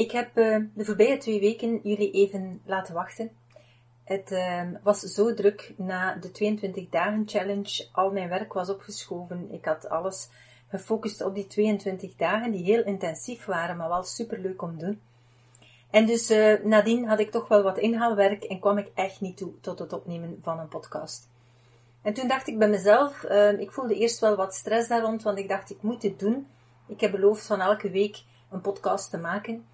Ik heb uh, de voorbije twee weken jullie even laten wachten. Het uh, was zo druk na de 22 dagen challenge. Al mijn werk was opgeschoven. Ik had alles gefocust op die 22 dagen, die heel intensief waren, maar wel superleuk om te doen. En dus uh, nadien had ik toch wel wat inhaalwerk en kwam ik echt niet toe tot het opnemen van een podcast. En toen dacht ik bij mezelf, ik voelde eerst wel wat stress daar rond, want ik dacht, ik moet dit doen. Ik heb beloofd van elke week een podcast te maken.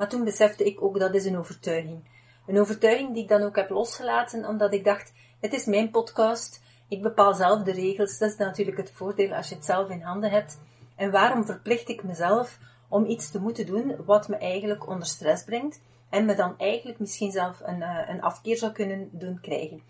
Maar toen besefte ik ook dat is een overtuiging. Een overtuiging die ik dan ook heb losgelaten, omdat ik dacht, het is mijn podcast, ik bepaal zelf de regels. Dat is natuurlijk het voordeel als je het zelf in handen hebt. En waarom verplicht ik mezelf om iets te moeten doen wat me eigenlijk onder stress brengt en me dan eigenlijk misschien zelf een, uh, een afkeer zou kunnen doen krijgen.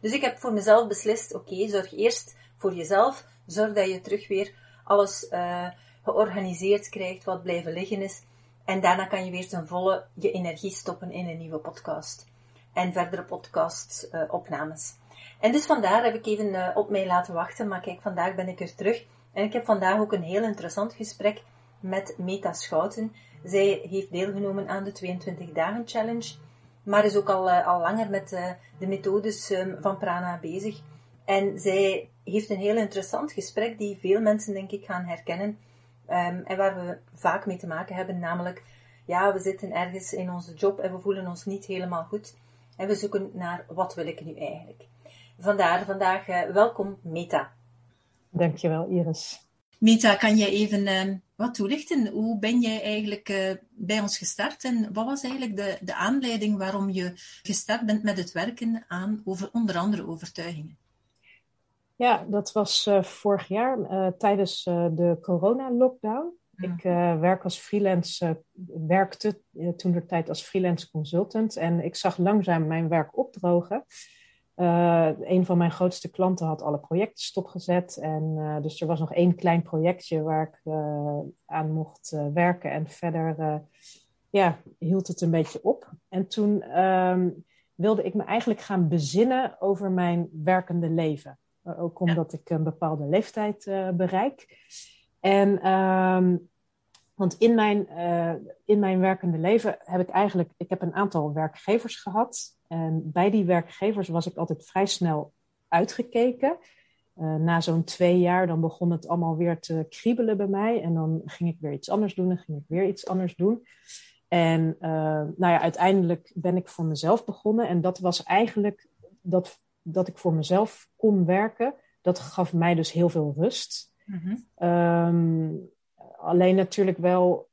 Dus ik heb voor mezelf beslist, oké, zorg eerst voor jezelf, zorg dat je terug weer alles uh, georganiseerd krijgt wat blijven liggen is. En daarna kan je weer ten volle je energie stoppen in een nieuwe podcast. En verdere podcast-opnames. Uh, en dus vandaar heb ik even uh, op mij laten wachten. Maar kijk, vandaag ben ik er terug. En ik heb vandaag ook een heel interessant gesprek met Meta Schouten. Zij heeft deelgenomen aan de 22 dagen challenge. Maar is ook al, uh, al langer met de methodes um, van Prana bezig. En zij heeft een heel interessant gesprek die veel mensen denk ik gaan herkennen Um, en waar we vaak mee te maken hebben, namelijk, ja, we zitten ergens in onze job en we voelen ons niet helemaal goed. En we zoeken naar, wat wil ik nu eigenlijk? Vandaar vandaag, uh, welkom Meta. Dankjewel Iris. Meta, kan jij even uh, wat toelichten? Hoe ben jij eigenlijk uh, bij ons gestart en wat was eigenlijk de, de aanleiding waarom je gestart bent met het werken aan over, onder andere overtuigingen? Ja, dat was uh, vorig jaar uh, tijdens uh, de corona-lockdown. Ik werk als freelance, werkte toen de tijd als freelance consultant en ik zag langzaam mijn werk opdrogen. een van mijn grootste klanten had alle projecten stopgezet en dus er was nog één klein projectje waar ik aan mocht werken en verder ja, hield het een beetje op. En toen um, wilde ik me eigenlijk gaan bezinnen over mijn werkende leven. Ook omdat ik een bepaalde leeftijd uh, bereik. En um, want in mijn, uh, in mijn werkende leven heb ik eigenlijk, ik heb een aantal werkgevers gehad. En bij die werkgevers was ik altijd vrij snel uitgekeken. Uh, na zo'n twee jaar, dan begon het allemaal weer te kriebelen bij mij. En dan ging ik weer iets anders doen en ging ik weer iets anders doen. En uh, nou ja, uiteindelijk ben ik voor mezelf begonnen. En dat was eigenlijk, dat dat ik voor mezelf kon werken, dat gaf mij dus heel veel rust. Mm-hmm. Um, alleen natuurlijk wel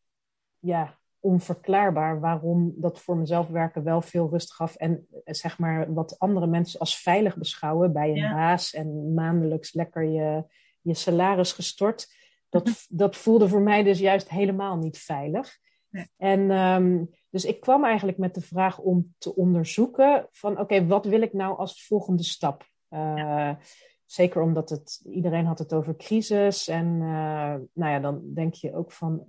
ja, onverklaarbaar waarom dat voor mezelf werken wel veel rust gaf. En eh, zeg maar wat andere mensen als veilig beschouwen bij een ja. baas en maandelijks lekker je, je salaris gestort. Dat, mm-hmm. dat voelde voor mij dus juist helemaal niet veilig. En um, dus ik kwam eigenlijk met de vraag om te onderzoeken van oké, okay, wat wil ik nou als volgende stap? Uh, ja. Zeker omdat het, iedereen had het over crisis. En uh, nou ja, dan denk je ook van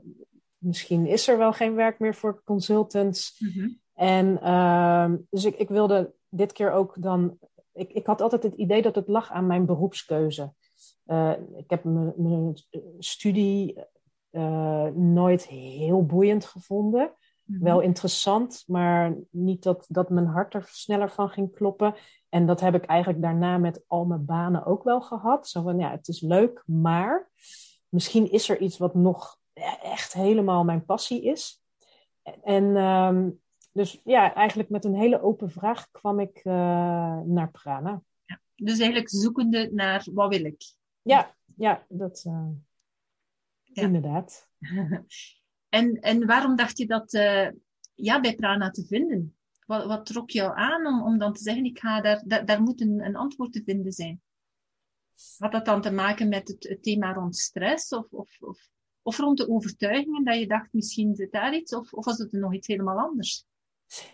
misschien is er wel geen werk meer voor consultants. Mm-hmm. En uh, dus ik, ik wilde dit keer ook dan. Ik, ik had altijd het idee dat het lag aan mijn beroepskeuze. Uh, ik heb mijn studie nooit heel boeiend gevonden. Mm-hmm. Wel interessant, maar niet dat, dat mijn hart er sneller van ging kloppen. En dat heb ik eigenlijk daarna met al mijn banen ook wel gehad. Zo van ja, het is leuk, maar misschien is er iets wat nog echt helemaal mijn passie is. En um, dus ja, eigenlijk met een hele open vraag kwam ik uh, naar Prana. Ja, dus eigenlijk zoekende naar wat wil ik? Ja, ja dat uh, ja. inderdaad. En, en waarom dacht je dat uh, ja, bij Prana te vinden? Wat, wat trok jou aan om, om dan te zeggen, ik ga daar, daar, daar moet een, een antwoord te vinden zijn? Had dat dan te maken met het, het thema rond stress of, of, of, of, rond de overtuigingen dat je dacht, misschien zit daar iets? Of, of was het nog iets helemaal anders?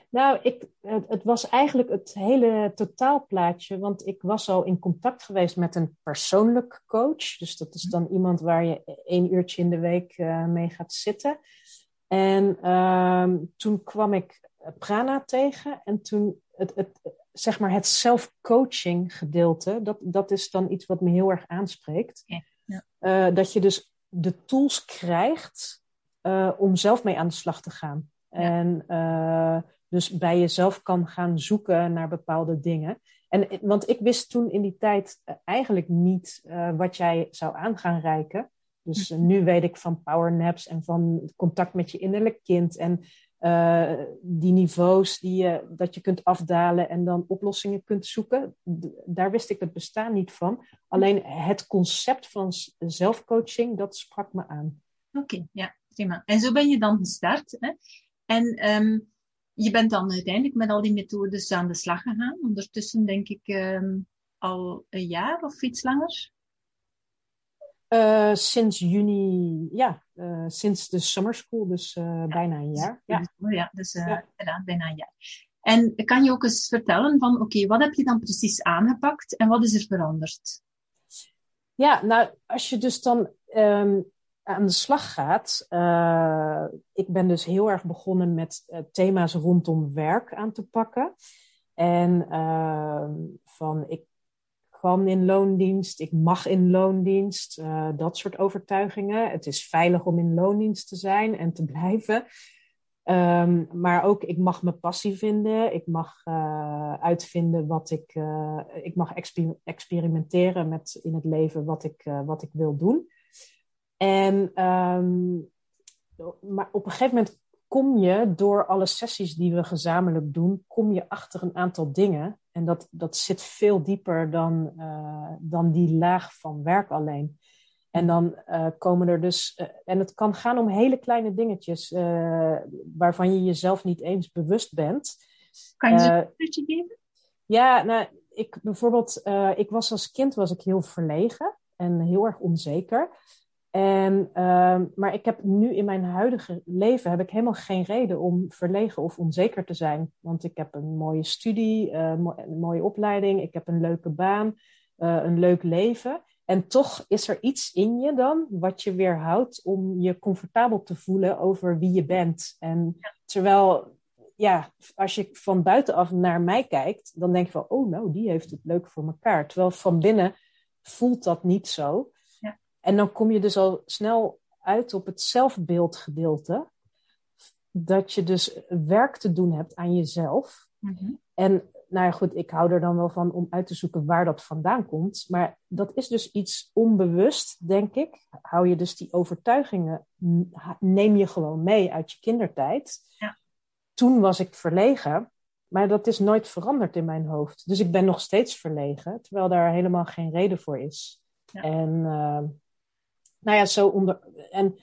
Nou, ik, het, het, was eigenlijk het hele totaalplaatje, want ik was al in contact geweest met een persoonlijk coach. Dus dat is dan iemand waar je één uurtje in de week uh, mee gaat zitten. En uh, toen kwam ik Prana tegen en toen het, het, zeg maar het self-coaching gedeelte, dat, dat is dan iets wat me heel erg aanspreekt. Ja. Ja. Uh, dat je dus de tools krijgt uh, om zelf mee aan de slag te gaan. En uh, dus bij jezelf kan gaan zoeken naar bepaalde dingen. En, want ik wist toen in die tijd uh, eigenlijk niet uh, wat jij zou aan gaan reiken. Dus uh, nu weet ik van powernaps en van contact met je innerlijk kind. En die niveaus die je, dat je kunt afdalen en dan oplossingen kunt zoeken. daar wist ik het bestaan niet van. Alleen het concept van zelfcoaching, dat sprak me aan. Oké, okay, ja, prima. En zo ben je dan gestart. Hè? En um, je bent dan uiteindelijk met al die methodes aan de slag gegaan. Ondertussen denk ik um, al een jaar of iets langer. Uh, sinds juni, ja, uh, sinds de summer school, dus uh, ja. bijna een jaar. Ja, ja dus ja. inderdaad, bijna een jaar. En kan je ook eens vertellen van, oké, okay, wat heb je dan precies aangepakt en wat is er veranderd? Ja, nou, als je dus dan um, aan de slag gaat. Uh, ik ben dus heel erg begonnen met uh, thema's rondom werk aan te pakken. En uh, van ik kwam in loondienst, ik mag in loondienst, dat soort overtuigingen. Het is veilig om in loondienst te zijn en te blijven. Um, maar ook, ik mag mijn passie vinden. Ik mag uitvinden wat ik. ik mag exper experimenteren met in het leven wat ik, wat ik wil doen. En um, maar op een gegeven moment kom je door alle sessies die we gezamenlijk doen, kom je achter een aantal dingen. En dat, dat zit veel dieper dan, uh, dan die laag van werk alleen. En dan uh, komen er dus, uh, en het kan gaan om hele kleine dingetjes waarvan je jezelf niet eens bewust bent. Kan je ze een beetje geven? Ja, nou, ik bijvoorbeeld, ik was als kind was ik heel verlegen en heel erg onzeker. En, uh, maar ik heb nu in mijn huidige leven heb ik helemaal geen reden om verlegen of onzeker te zijn. Want ik heb een mooie studie, uh, een mooie opleiding, ik heb een leuke baan, uh, een leuk leven. En toch is er iets in je dan wat je weerhoudt om je comfortabel te voelen over wie je bent. En terwijl, ja, als je van buitenaf naar mij kijkt, dan denk je van, oh nou, die heeft het leuk voor elkaar. Terwijl van binnen voelt dat niet zo. En dan kom je dus al snel uit op het zelfbeeldgedeelte. Dat je dus werk te doen hebt aan jezelf. Mm-hmm. En nou ja, goed, ik hou er dan wel van om uit te zoeken waar dat vandaan komt. Maar dat is dus iets onbewust, denk ik. Hou je dus die overtuigingen, neem je gewoon mee uit je kindertijd. Ja. Toen was ik verlegen, maar dat is nooit veranderd in mijn hoofd. Dus ik ben nog steeds verlegen, terwijl daar helemaal geen reden voor is. Ja. En uh, nou ja, zo onder. En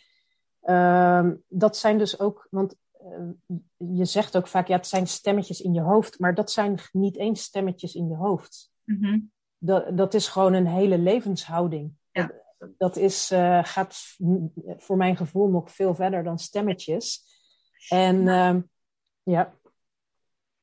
uh, dat zijn dus ook, want uh, je zegt ook vaak, ja, het zijn stemmetjes in je hoofd, maar dat zijn niet eens stemmetjes in je hoofd. Mm-hmm. Dat, dat is gewoon een hele levenshouding. Ja. Dat, dat is, uh, gaat voor mijn gevoel nog veel verder dan stemmetjes. En ja. Uh, ja.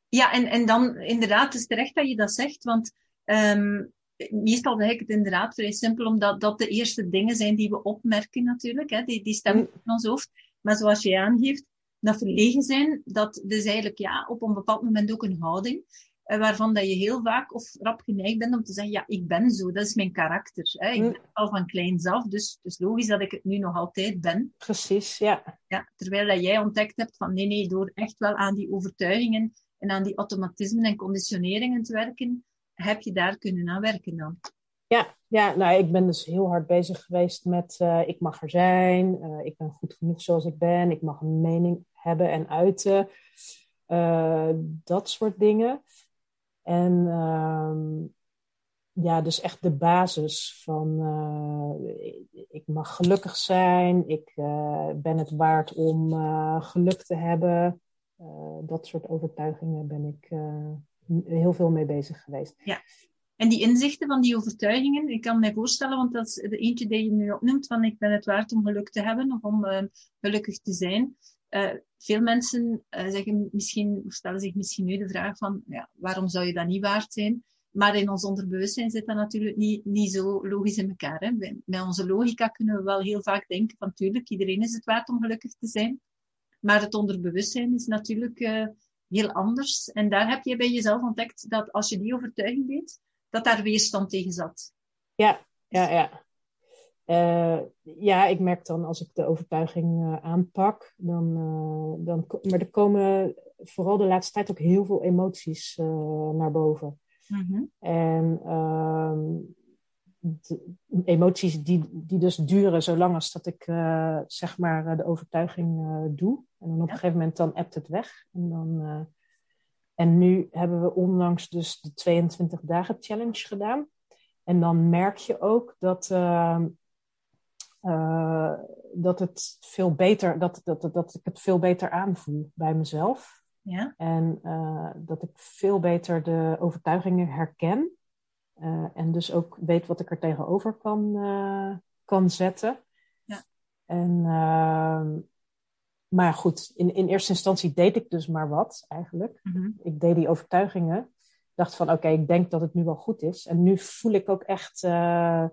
Ja, en, en dan inderdaad, het is terecht dat je dat zegt, want um, meestal zeg ik het inderdaad vrij simpel, omdat dat de eerste dingen zijn die we opmerken natuurlijk, hè, die, die stemmen mm. in ons hoofd. Maar zoals je aangeeft, dat verlegen zijn, dat is eigenlijk ja, op een bepaald moment ook een houding, eh, waarvan dat je heel vaak of rap geneigd bent om te zeggen, ja, ik ben zo, dat is mijn karakter. Hè. Ik mm. ben al van kleins af, dus het is logisch dat ik het nu nog altijd ben. Precies, ja. ja terwijl dat jij ontdekt hebt van, nee, nee, door echt wel aan die overtuigingen en aan die automatismen en conditioneringen te werken, heb je daar kunnen aan werken dan? Ja, ja nou, ik ben dus heel hard bezig geweest met uh, ik mag er zijn, uh, ik ben goed genoeg zoals ik ben, ik mag een mening hebben en uiten, uh, dat soort dingen. En ehm, ja, dus echt de basis van ik mag gelukkig zijn, ik ben het waard om geluk te hebben. dat soort overtuigingen ben ik heel veel mee bezig geweest. Ja. En die inzichten van die overtuigingen, ik kan me voorstellen, want dat is de eentje die je nu opnoemt, van ik ben het waard om geluk te hebben of om uh, gelukkig te zijn. veel mensen zeggen misschien, stellen zich misschien nu de vraag van, ja, waarom zou je dat niet waard zijn? Maar in ons onderbewustzijn zit dat natuurlijk niet, niet zo logisch in elkaar. Hè? Met onze logica kunnen we wel heel vaak denken van, tuurlijk, iedereen is het waard om gelukkig te zijn. Maar het onderbewustzijn is natuurlijk heel anders. En daar heb je bij jezelf ontdekt dat als je die overtuiging deed, dat daar weerstand tegen zat. Ja, ja, ja. Uh, ja, ik merk dan als ik de overtuiging uh, aanpak, dan, uh, dan, maar er komen vooral de laatste tijd ook heel veel emoties naar boven. Mm-hmm. En ehm, emoties die, die dus duren zolang als dat ik zeg maar de overtuiging doe. En dan op een gegeven moment dan appt het weg. En, dan, en nu hebben we onlangs dus de 22 dagen challenge gedaan. En dan merk je ook dat, uh, uh, dat het veel beter, dat, dat, dat ik het veel beter aanvoel bij mezelf. Ja. En uh, dat ik veel beter de overtuigingen herken. en dus ook weet wat ik er tegenover kan, kan zetten. Ja. En, ehm, maar goed, in, in eerste instantie deed ik dus maar wat eigenlijk. Mm -hmm. Ik deed die overtuigingen dacht van oké, ik denk dat het nu wel goed is. En nu voel ik ook echt uh,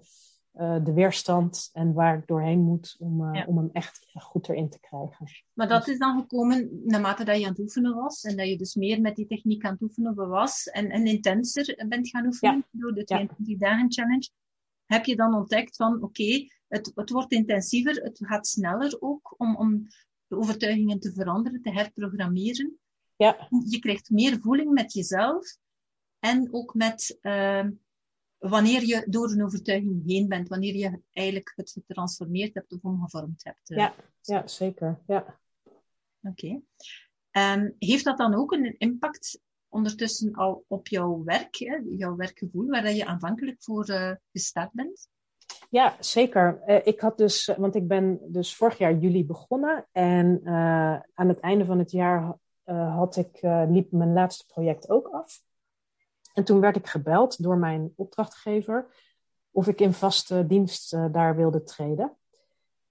uh, de weerstand en waar ik doorheen moet om, uh, ja. om hem echt goed erin te krijgen. Maar dat is dan gekomen naarmate dat je aan het oefenen was en dat je dus meer met die techniek aan het oefenen was en, en intenser bent gaan oefenen ja. door de 22 dagen challenge. Heb je dan ontdekt van oké, okay, het, het wordt intensiever, het gaat sneller ook om, om de overtuigingen te veranderen, te herprogrammeren. Ja. Je krijgt meer voeling met jezelf en ook met uh, wanneer je door een overtuiging heen bent, wanneer je eigenlijk het getransformeerd hebt of omgevormd hebt. Uh. Ja, ja, zeker. Ja. Oké. Okay. Um, heeft dat dan ook een impact ondertussen al op jouw werk, hè? jouw werkgevoel, waar je aanvankelijk voor uh, gestart bent? Ja, zeker. Uh, ik had dus, want ik ben dus vorig jaar juli begonnen en uh, aan het einde van het jaar had ik, liep mijn laatste project ook af. En toen werd ik gebeld door mijn opdrachtgever of ik in vaste dienst daar wilde treden.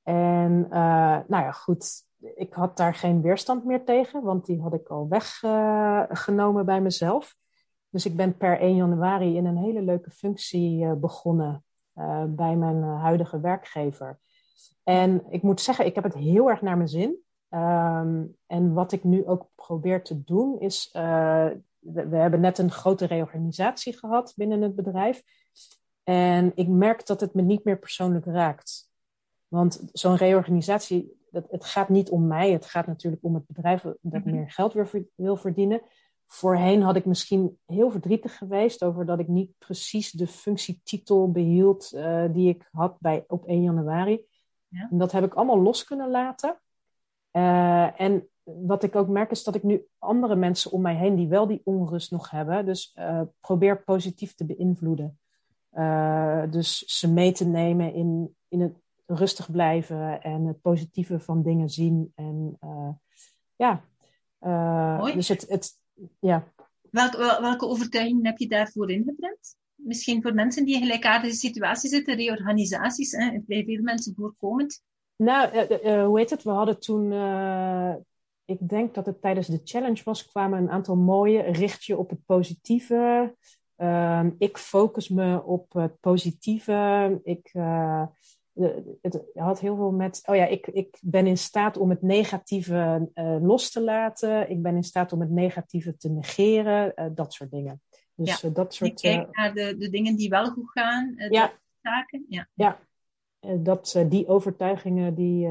En nou ja, goed, ik had daar geen weerstand meer tegen, want die had ik al weggenomen bij mezelf. Dus ik ben per 1 januari in een hele leuke functie begonnen bij mijn huidige werkgever. En ik moet zeggen, ik heb het heel erg naar mijn zin. Um, en wat ik nu ook probeer te doen, is we, we, hebben net een grote reorganisatie gehad binnen het bedrijf. En ik merk dat het me niet meer persoonlijk raakt. Want zo'n reorganisatie, dat, het gaat niet om mij. Het gaat natuurlijk om het bedrijf dat mm -hmm. meer geld wil verdienen. Voorheen had ik misschien heel verdrietig geweest over dat ik niet precies de functietitel behield uh, die ik had bij, op 1 januari. Ja. En dat heb ik allemaal los kunnen laten. Uh, en wat ik ook merk is dat ik nu andere mensen om mij heen die wel die onrust nog hebben, dus uh, probeer positief te beïnvloeden. Uh, dus ze mee te nemen in, in het rustig blijven en het positieve van dingen zien. En ja, dus het, het ja. Welke, welke overtuigingen heb je daarvoor ingeprent? Misschien voor mensen die in gelijkaardige situaties zitten, reorganisaties, hè, bij veel mensen voorkomend. Nou, hoe heet het? We hadden toen ik denk dat het tijdens de challenge was, kwamen een aantal mooie. Richt je op het positieve. Uh, ik focus me op het positieve. Ik uh, het had heel veel met. Oh ja, ik, ik ben in staat om het negatieve uh, los te laten. Ik ben in staat om het negatieve te negeren. Uh, dat soort dingen. Dus ja. dat soort. Je kijkt naar de, de dingen die wel goed gaan. ja. Zaken. Ja. ja. dat, die overtuigingen die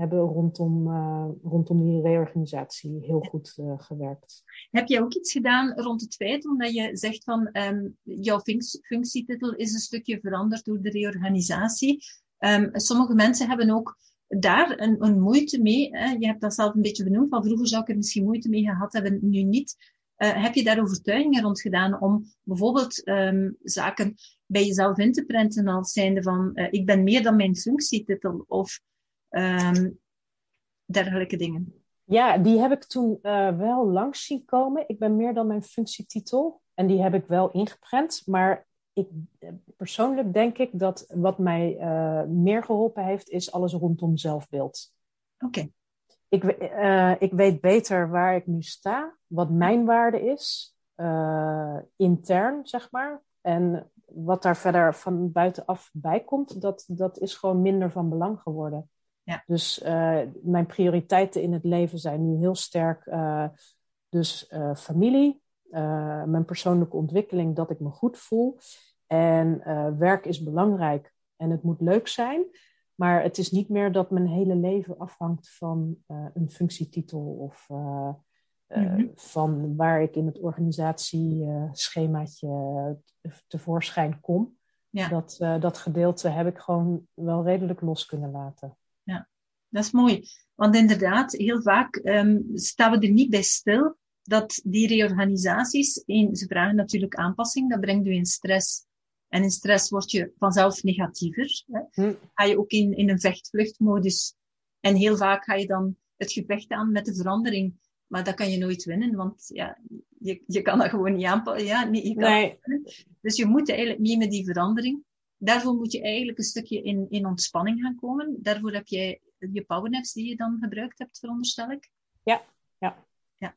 hebben rondom, uh, rondom die reorganisatie heel goed uh, gewerkt. Heb jij ook iets gedaan rond het feit, omdat je zegt van um, jouw functietitel is een stukje veranderd door de reorganisatie. Um, sommige mensen hebben ook daar een, een moeite mee. Hè? Je hebt dat zelf een beetje benoemd, van vroeger zou ik er misschien moeite mee gehad hebben, nu niet. Uh, heb je daar overtuigingen rond gedaan om bijvoorbeeld um, zaken bij jezelf in te prenten als zijnde van ik ben meer dan mijn functietitel of um, dergelijke dingen. Ja, die heb ik toen uh, wel langs zien komen. Ik ben meer dan mijn functietitel. En die heb ik wel ingeprent. Maar ik, persoonlijk denk ik dat wat mij uh, meer geholpen heeft, is alles rondom zelfbeeld. Oké. Okay. ik, uh, ik weet beter waar ik nu sta, wat mijn waarde is, uh, intern, zeg maar. En wat daar verder van buitenaf bij komt, dat, dat is gewoon minder van belang geworden. Ja. Dus uh, mijn prioriteiten in het leven zijn nu heel sterk dus familie, mijn persoonlijke ontwikkeling, dat ik me goed voel. En werk is belangrijk en het moet leuk zijn. Maar het is niet meer dat mijn hele leven afhangt van een functietitel of uh, van waar ik in het organisatieschemaatje tevoorschijn kom. Ja. Dat, dat gedeelte heb ik gewoon wel redelijk los kunnen laten. Dat is mooi. Want inderdaad, heel vaak um, staan we er niet bij stil dat die reorganisaties, in, ze vragen natuurlijk aanpassing, dat brengt u in stress. En in stress word je vanzelf negatiever. Hè. Hm. Ga je ook in, in een vechtvluchtmodus. En heel vaak ga je dan het gevecht aan met de verandering. Maar dat kan je nooit winnen, want ja, je, je kan dat gewoon niet aanpassen. Ja, nee, je kan nee. Dus je moet eigenlijk mee met die verandering. Daarvoor moet je eigenlijk een stukje in, in ontspanning gaan komen. Daarvoor heb jij je powernaps die je dan gebruikt hebt, veronderstel ik. Ja, ja. ja.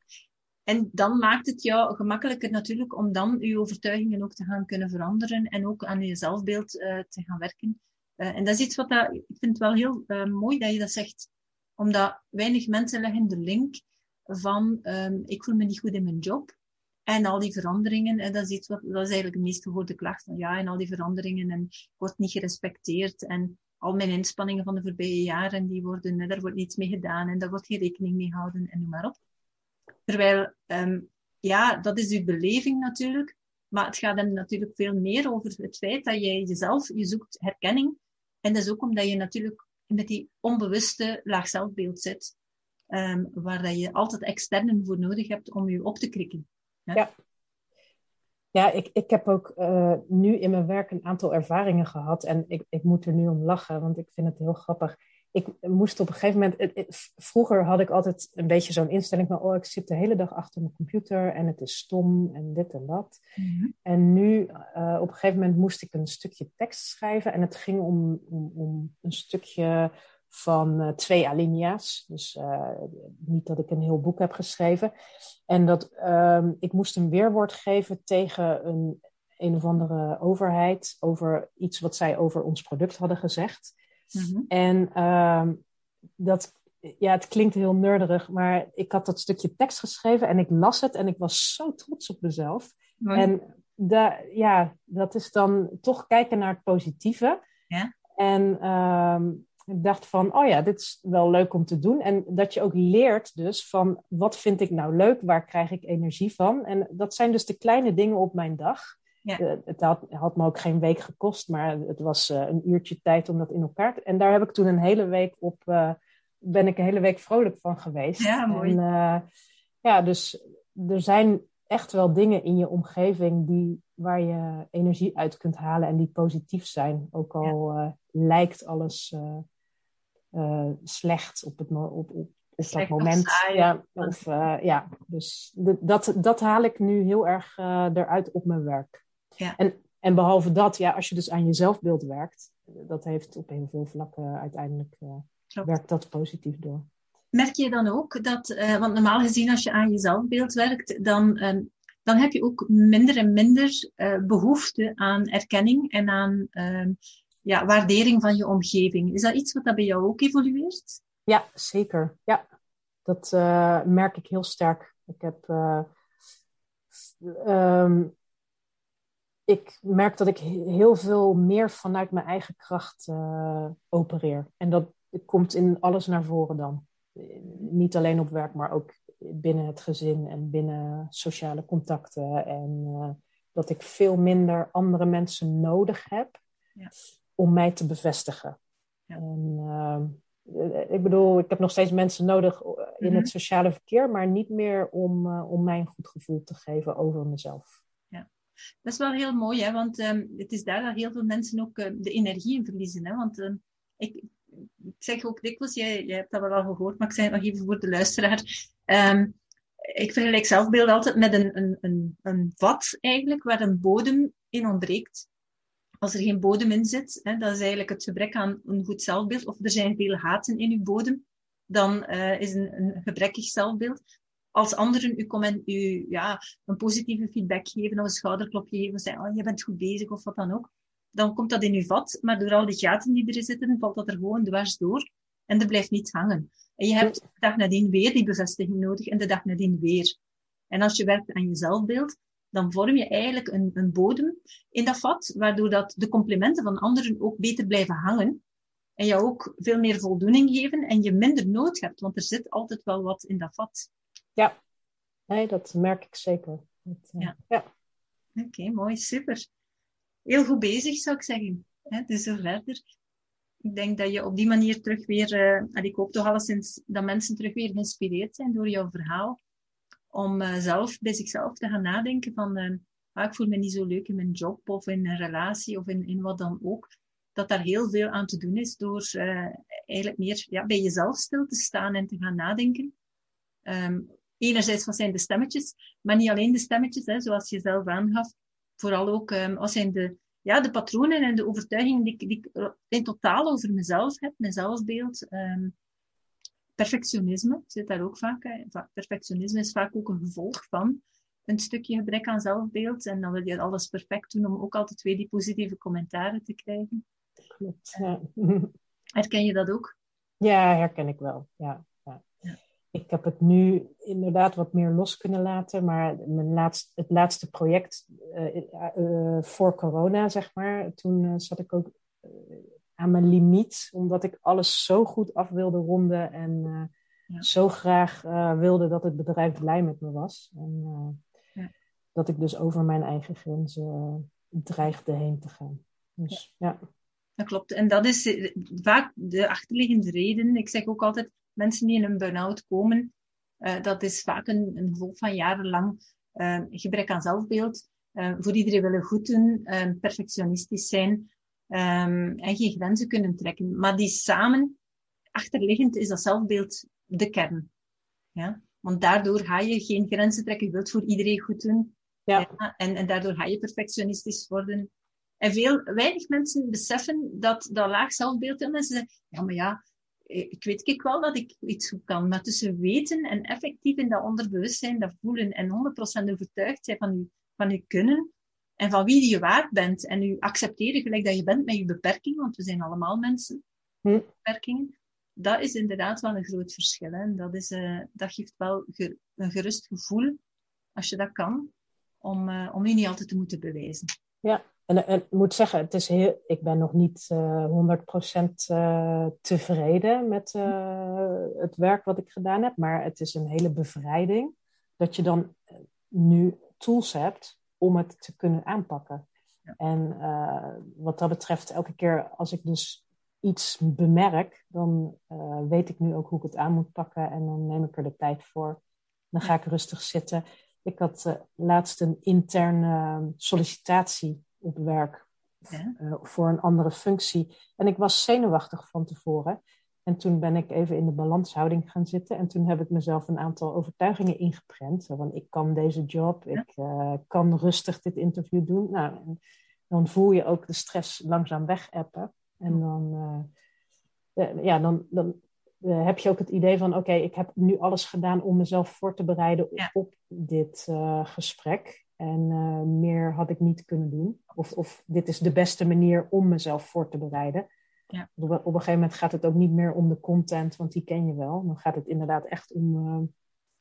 En dan maakt het jou gemakkelijker natuurlijk om dan je overtuigingen ook te gaan kunnen veranderen en ook aan je zelfbeeld uh, te gaan werken. Uh, en dat is iets wat dat, ik vind het wel heel uh, mooi dat je dat zegt, omdat weinig mensen leggen de link van um, ik voel me niet goed in mijn job en al die veranderingen. En dat is iets wat, dat is eigenlijk de meest gehoorde klacht van ja, en al die veranderingen en ik word niet gerespecteerd en al mijn inspanningen van de voorbije jaren, die worden, daar wordt niets mee gedaan en daar wordt geen rekening mee gehouden en noem maar op. Terwijl, um, ja, dat is uw beleving natuurlijk. Maar het gaat dan natuurlijk veel meer over het feit dat jij jezelf, je zoekt herkenning. En dat is ook omdat je natuurlijk met die onbewuste laag zelfbeeld zit. Um, waar dat je altijd externen voor nodig hebt om je op te krikken. Ja. Ja, ik, ik heb ook uh, nu in mijn werk een aantal ervaringen gehad. En ik, ik moet er nu om lachen, want ik vind het heel grappig ik moest op een gegeven moment. vroeger had ik altijd een beetje zo'n instelling van: oh, ik zit de hele dag achter mijn computer en het is stom en dit en dat. Mhm. En nu, uh, op een gegeven moment, moest ik een stukje tekst schrijven. En het ging om, om, om een stukje van uh, twee alinea's. Dus uh, niet dat ik een heel boek heb geschreven. En dat uh, ik moest een weerwoord geven tegen een, een of andere overheid over iets wat zij over ons product hadden gezegd. Mhm. En uh, dat, ja, het klinkt heel nerderig, maar ik had dat stukje tekst geschreven en ik las het en ik was zo trots op mezelf. En da, ja, dat is dan toch kijken naar het positieve. Ja. En uh, ik dacht van, oh ja, dit is wel leuk om te doen. En dat je ook leert dus van, wat vind ik nou leuk? Waar krijg ik energie van? En dat zijn dus de kleine dingen op mijn dag. Ja. Uh, het had, had, me ook geen week gekost, maar het was uh, een uurtje tijd om dat in elkaar te... En daar heb ik toen een hele week op... Uh, ben ik een hele week vrolijk van geweest. Ja, mooi. En, ja, dus er zijn echt wel dingen in je omgeving die, waar je energie uit kunt halen en die positief zijn. Ook al ja. lijkt alles slecht op, het, op, op, dat moment. ja, of, ja, dus dat, dat haal ik nu heel erg eruit op mijn werk. Ja. En, en behalve dat, ja, als je dus aan je zelfbeeld werkt, dat heeft op heel veel vlakken uiteindelijk uh, werkt dat positief door. Merk je dan ook dat, want normaal gezien als je aan je zelfbeeld werkt, dan, um, dan heb je ook minder en minder behoefte aan erkenning en aan um, ja, waardering van je omgeving. Is dat iets wat dat bij jou ook evolueert? Ja, zeker. Ja, dat merk ik heel sterk. Ik heb um, ik merk dat ik heel veel meer vanuit mijn eigen kracht uh, opereer. En dat komt in alles naar voren dan. Niet alleen op werk, maar ook binnen het gezin en binnen sociale contacten. En dat ik veel minder andere mensen nodig heb ja. Om mij te bevestigen. Ja. En, uh, ik bedoel, ik heb nog steeds mensen nodig in het mhm. sociale verkeer, maar niet meer om, om mij een goed gevoel te geven over mezelf. Dat is wel heel mooi, hè? want um, het is daar dat heel veel mensen ook uh, de energie in verliezen. Hè? Want uh, ik, ik, zeg ook dikwijls, jij, jij hebt dat wel al gehoord, maar ik zeg het nog even voor de luisteraar. Um, ik vergelijk zelfbeeld altijd met een, een, een, een vat eigenlijk, waar een bodem in ontbreekt. Als er geen bodem in zit, hè, dat is eigenlijk het gebrek aan een goed zelfbeeld, of er zijn veel haten in uw bodem, dan uh, is een, een gebrekkig zelfbeeld. Als anderen u, comment, u ja, een positieve feedback geven of een schouderklopje geven, zeggen, oh, je bent goed bezig of wat dan ook, dan komt dat in uw vat, maar door al die gaten die erin zitten, valt dat er gewoon dwars door en er blijft niet hangen. En je hebt de dag nadien weer die bevestiging nodig en de dag nadien weer. En als je werkt aan je zelfbeeld, dan vorm je eigenlijk een, een bodem in dat vat, waardoor dat de complimenten van anderen ook beter blijven hangen en jou ook veel meer voldoening geven en je minder nood hebt, want er zit altijd wel wat in dat vat. Ja, nee, dat merk ik zeker. Dat, uh, ja. ja. Oké, mooi, super. Heel goed bezig, zou ik zeggen. He, dus zo verder. Ik denk dat je op die manier terug weer, uh, en ik hoop toch alleszins dat mensen terug weer geïnspireerd zijn door jouw verhaal om uh, zelf bij zichzelf te gaan nadenken van, uh, ah, ik voel me niet zo leuk in mijn job of in een relatie of in, in wat dan ook. Dat daar heel veel aan te doen is door uh, eigenlijk meer ja, bij jezelf stil te staan en te gaan nadenken. Um, enerzijds, wat zijn de stemmetjes? Maar niet alleen de stemmetjes, hè, zoals je zelf aangaf. Vooral ook, um, wat zijn de, ja, de patronen en de overtuigingen die, die ik in totaal over mezelf heb, mijn zelfbeeld. Um, perfectionisme zit daar ook vaak. Hè. Perfectionisme is vaak ook een gevolg van een stukje gebrek aan zelfbeeld. En dan wil je alles perfect doen om ook altijd weer die positieve commentaren te krijgen. Klopt. Ja. Herken je dat ook? Ja, herken ik wel. Ja, ja. ja. Ik heb het nu inderdaad wat meer los kunnen laten, maar mijn laatste, het laatste project uh, uh, voor corona, zeg maar, toen uh, zat ik ook aan mijn limiet, omdat ik alles zo goed af wilde ronden en uh, zo graag uh, wilde dat het bedrijf blij met me was. En uh, ja. dat ik dus over mijn eigen grenzen dreigde heen te gaan. Dus ja. ja. Dat klopt. En dat is vaak de achterliggende reden. Ik zeg ook altijd, mensen die in een burn-out komen, dat is vaak een, een gevolg van jarenlang gebrek aan zelfbeeld. voor iedereen willen goed doen, perfectionistisch zijn, um, en geen grenzen kunnen trekken. Maar die samen, achterliggend, is dat zelfbeeld de kern. Ja? Want daardoor ga je geen grenzen trekken. Je wilt voor iedereen goed doen. Ja. ja. En, en daardoor ga je perfectionistisch worden. En veel, weinig mensen beseffen dat dat laag zelfbeeld in mensen zeggen, ja, maar ja, ik weet ik wel dat ik iets goed kan. Maar tussen weten en effectief in dat onderbewustzijn, dat voelen en 100% overtuigd zijn van je, van je kunnen, en van wie je waard bent. En u accepteren gelijk dat je bent met je beperking, want we zijn allemaal mensen met hm. beperkingen. Dat is inderdaad wel een groot verschil. Hè. Dat, is, uh, dat geeft wel ge een gerust gevoel, als je dat kan, om, uh, om je niet altijd te moeten bewijzen. Ja, en, en ik moet zeggen, het is heel, ik ben nog niet uh, 100% tevreden met het werk wat ik gedaan heb, maar het is een hele bevrijding dat je dan nu tools hebt om het te kunnen aanpakken. En uh, wat dat betreft, elke keer als ik dus iets bemerk, dan uh, weet ik nu ook hoe ik het aan moet pakken en dan neem ik er de tijd voor. Dan ga ik rustig zitten. Ik had uh, laatst een interne sollicitatie op werk ja. voor een andere functie. En ik was zenuwachtig van tevoren. En toen ben ik even in de balanshouding gaan zitten. En toen heb ik mezelf een aantal overtuigingen ingeprent. Van ik kan deze job, ik uh, kan rustig dit interview doen. Nou, en dan voel je ook de stress langzaam wegappen. En dan, uh, ja, dan, dan uh, heb je ook het idee van: oké, ik heb nu alles gedaan om mezelf voor te bereiden ja. op dit gesprek. En meer had ik niet kunnen doen. Of, of dit is de beste manier om mezelf voor te bereiden. Ja. Op, een gegeven moment gaat het ook niet meer om de content, want die ken je wel. Dan gaat het inderdaad echt om uh,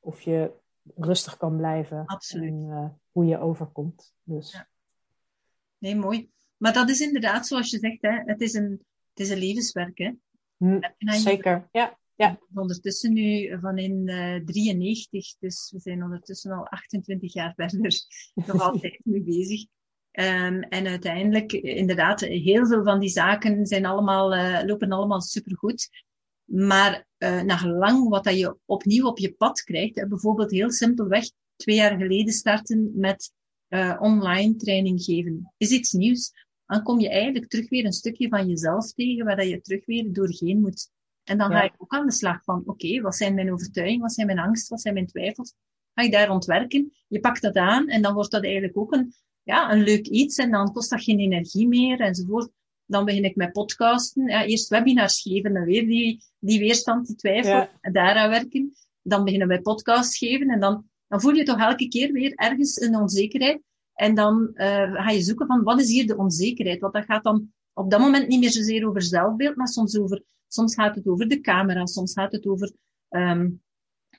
of je rustig kan blijven. Absoluut. En uh, hoe je overkomt. Dus. Ja. Nee, mooi. Maar dat is inderdaad, zoals je zegt, hè, het, is een, het is een levenswerk. Hè? Hm, zeker, ja. ja. Ondertussen nu van in uh, 93, dus we zijn ondertussen al 28 jaar verder nog altijd mee bezig. Um, en uiteindelijk, inderdaad, heel veel van die zaken zijn allemaal, uh, lopen allemaal supergoed. Maar uh, naar lang wat dat je opnieuw op je pad krijgt, bijvoorbeeld heel simpelweg twee jaar geleden starten met uh, online training geven, is iets nieuws. Dan kom je eigenlijk terug weer een stukje van jezelf tegen, waar dat je terug weer doorheen moet. En dan ja. ga ik ook aan de slag van, oké, okay, wat zijn mijn overtuigingen, wat zijn mijn angsten, wat zijn mijn twijfels? Ga ik daar ontwerken? Je pakt dat aan en dan wordt dat eigenlijk ook een, ja, een leuk iets en dan kost dat geen energie meer enzovoort. Dan begin ik met podcasten. Ja, eerst webinars geven en weer die, die weerstand, die twijfel. En daaraan werken. Dan beginnen we podcast geven. En dan, dan voel je toch elke keer weer ergens een onzekerheid. En dan uh, ga je zoeken van wat is hier de onzekerheid? Want dat gaat dan op dat moment niet meer zozeer over zelfbeeld, maar soms over, soms gaat het over de camera, soms gaat het over, um,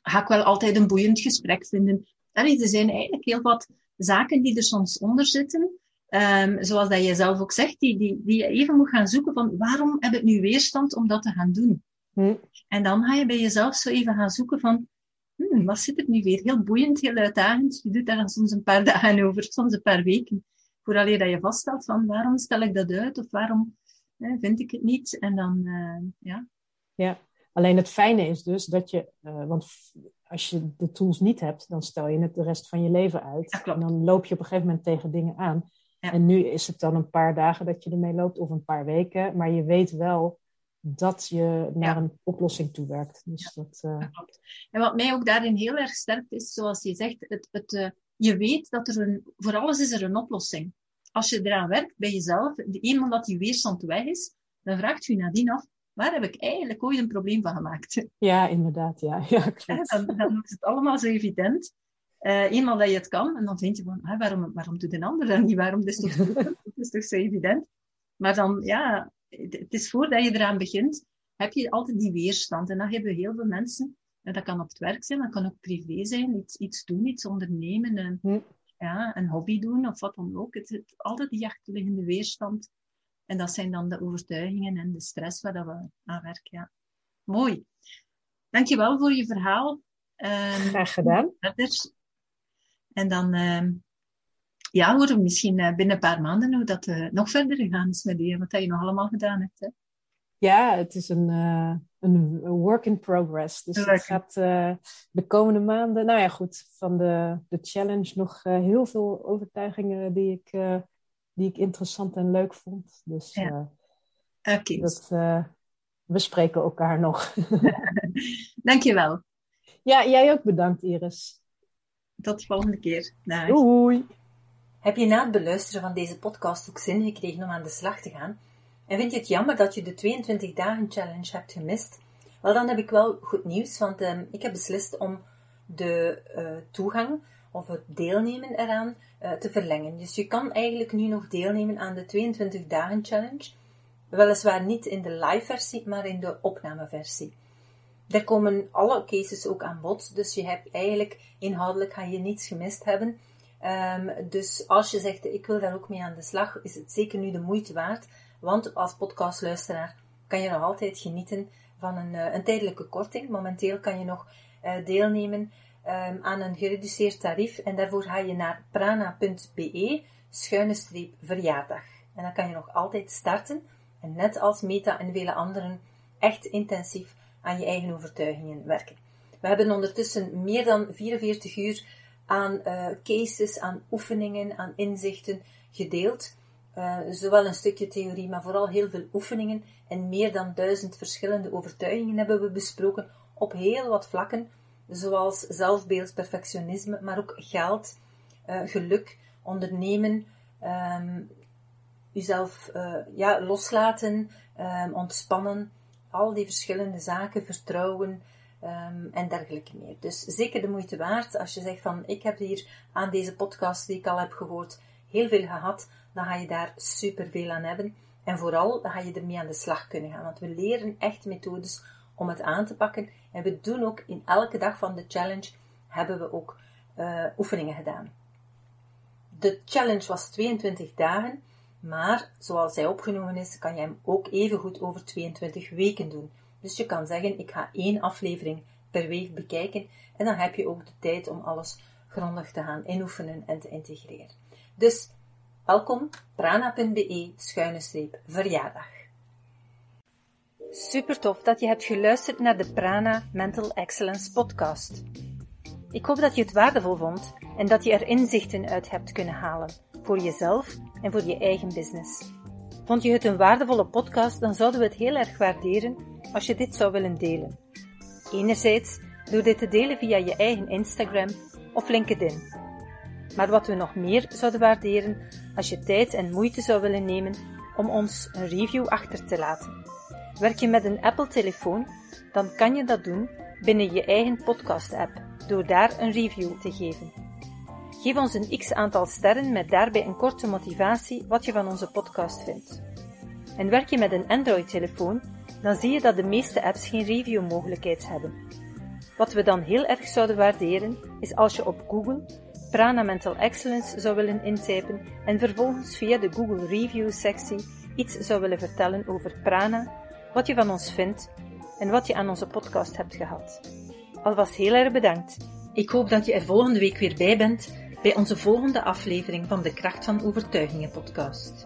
ga ik wel altijd een boeiend gesprek vinden. Allee, er zijn eigenlijk heel wat zaken die er soms onder zitten. Um, zoals dat je zelf ook zegt, die, die, die je even moet gaan zoeken van waarom heb ik nu weerstand om dat te gaan doen? Hm. En dan ga je bij jezelf zo even gaan zoeken van, hmm, wat zit er nu weer? Heel boeiend, heel uitdagend. Je doet daar dan soms een paar dagen over, soms een paar weken. Vooral dat je vaststelt van waarom stel ik dat uit of waarom vind ik het niet? En dan, uh, ja. Ja, alleen het fijne is dus dat je, uh, want als je de tools niet hebt, dan stel je het de rest van je leven uit. En dan loop je op een gegeven moment tegen dingen aan. Ja. En nu is het dan een paar dagen dat je ermee loopt, of een paar weken. Maar je weet wel dat je naar ja. een oplossing toe werkt. Dus dat, uh... klopt. En wat mij ook daarin heel erg sterk is, zoals je zegt, het, het, uh, je weet dat er een, voor alles is er een oplossing. Als je eraan werkt bij jezelf, eenmaal dat die weerstand weg is, dan vraagt je nadien af, waar heb ik eigenlijk ooit een probleem van gemaakt? Ja, inderdaad, ja. ja klopt. Dan, dan is het allemaal zo evident. Uh, eenmaal dat je het kan, en dan vind je van, ah, waarom, waarom doet een ander dat niet? Waarom? Dat is toch, dat is toch zo evident? Maar dan, ja, het is voordat je eraan begint, heb je altijd die weerstand. En dan hebben heel veel mensen, en dat kan op het werk zijn, dat kan ook privé zijn, iets, iets doen, iets ondernemen, een, hm. ja, een hobby doen of wat dan ook. Het is altijd die achterliggende weerstand. En dat zijn dan de overtuigingen en de stress waar dat we aan werken. Ja. Mooi. Dankjewel voor je verhaal. Um, Graag gedaan. Verder. En dan um, ja, horen we misschien uh, binnen een paar maanden hoe dat uh, nog verder gegaan is met je, wat je nog allemaal gedaan hebt. Hè? Ja, het is een, uh, een work in progress. Dus het gaat de komende maanden, nou ja goed, van de, de challenge nog heel veel overtuigingen die ik, die ik interessant en leuk vond. Dus ja. okay. dat, we spreken elkaar nog. Dankjewel. Ja, jij ook bedankt Iris. Tot de volgende keer. Dag. Doei. Heb je na het beluisteren van deze podcast ook zin gekregen om aan de slag te gaan? En vind je het jammer dat je de 22 dagen challenge hebt gemist? Wel, dan heb ik wel goed nieuws, want uh, ik heb beslist om de uh, toegang of het deelnemen eraan uh, te verlengen. Dus je kan eigenlijk nu nog deelnemen aan de 22 dagen challenge. Weliswaar niet in de live versie, maar in de opnameversie. Daar komen alle cases ook aan bod, dus je hebt eigenlijk inhoudelijk ga je niets gemist hebben. Um, dus als je zegt, ik wil daar ook mee aan de slag, is het zeker nu de moeite waard. Want als podcastluisteraar kan je nog altijd genieten van een, uh, een tijdelijke korting. Momenteel kan je nog uh, deelnemen um, aan een gereduceerd tarief. En daarvoor ga je naar prana.be schuine streep verjaardag. En dan kan je nog altijd starten. En net als Meta en vele anderen echt intensief aan je eigen overtuigingen werken. We hebben ondertussen meer dan 44 uur aan uh, cases, aan oefeningen, aan inzichten gedeeld. Uh, zowel een stukje theorie, maar vooral heel veel oefeningen en meer dan duizend verschillende overtuigingen hebben we besproken op heel wat vlakken, zoals zelfbeeld, perfectionisme, maar ook geld, uh, geluk, ondernemen, um, uzelf ja, loslaten, um, ontspannen, al die verschillende zaken, vertrouwen, um, en dergelijke meer. Dus zeker de moeite waard. Als je zegt van ik heb hier aan deze podcast die ik al heb gehoord heel veel gehad, dan ga je daar super veel aan hebben. En vooral dan ga je ermee aan de slag kunnen gaan. Want we leren echt methodes om het aan te pakken. En we doen ook in elke dag van de challenge hebben we ook uh, oefeningen gedaan. De challenge was 22 dagen, maar zoals zij opgenomen is, kan je hem ook even goed over 22 weken doen. Dus je kan zeggen, ik ga één aflevering per week bekijken en dan heb je ook de tijd om alles grondig te gaan inoefenen en te integreren. Dus welkom, prana.be schuine streep verjaardag. Super tof dat je hebt geluisterd naar de Prana Mental Excellence podcast. Ik hoop dat je het waardevol vond en dat je er inzichten uit hebt kunnen halen voor jezelf en voor je eigen business. Vond je het een waardevolle podcast, dan zouden we het heel erg waarderen als je dit zou willen delen. Enerzijds door dit te delen via je eigen Instagram of LinkedIn. Maar wat we nog meer zouden waarderen, als je tijd en moeite zou willen nemen om ons een review achter te laten. Werk je met een Apple-telefoon, dan kan je dat doen binnen je eigen podcast-app door daar een review te geven. Geef ons een x aantal sterren met daarbij een korte motivatie wat je van onze podcast vindt. En werk je met een Android-telefoon, dan zie je dat de meeste apps geen review-mogelijkheid hebben. Wat we dan heel erg zouden waarderen, is als je op Google Prana Mental Excellence zou willen intypen en vervolgens via de Google Review-sectie iets zou willen vertellen over Prana, wat je van ons vindt en wat je aan onze podcast hebt gehad. Alvast heel erg bedankt. Ik hoop dat je er volgende week weer bij bent bij onze volgende aflevering van de Kracht van Overtuigingen podcast.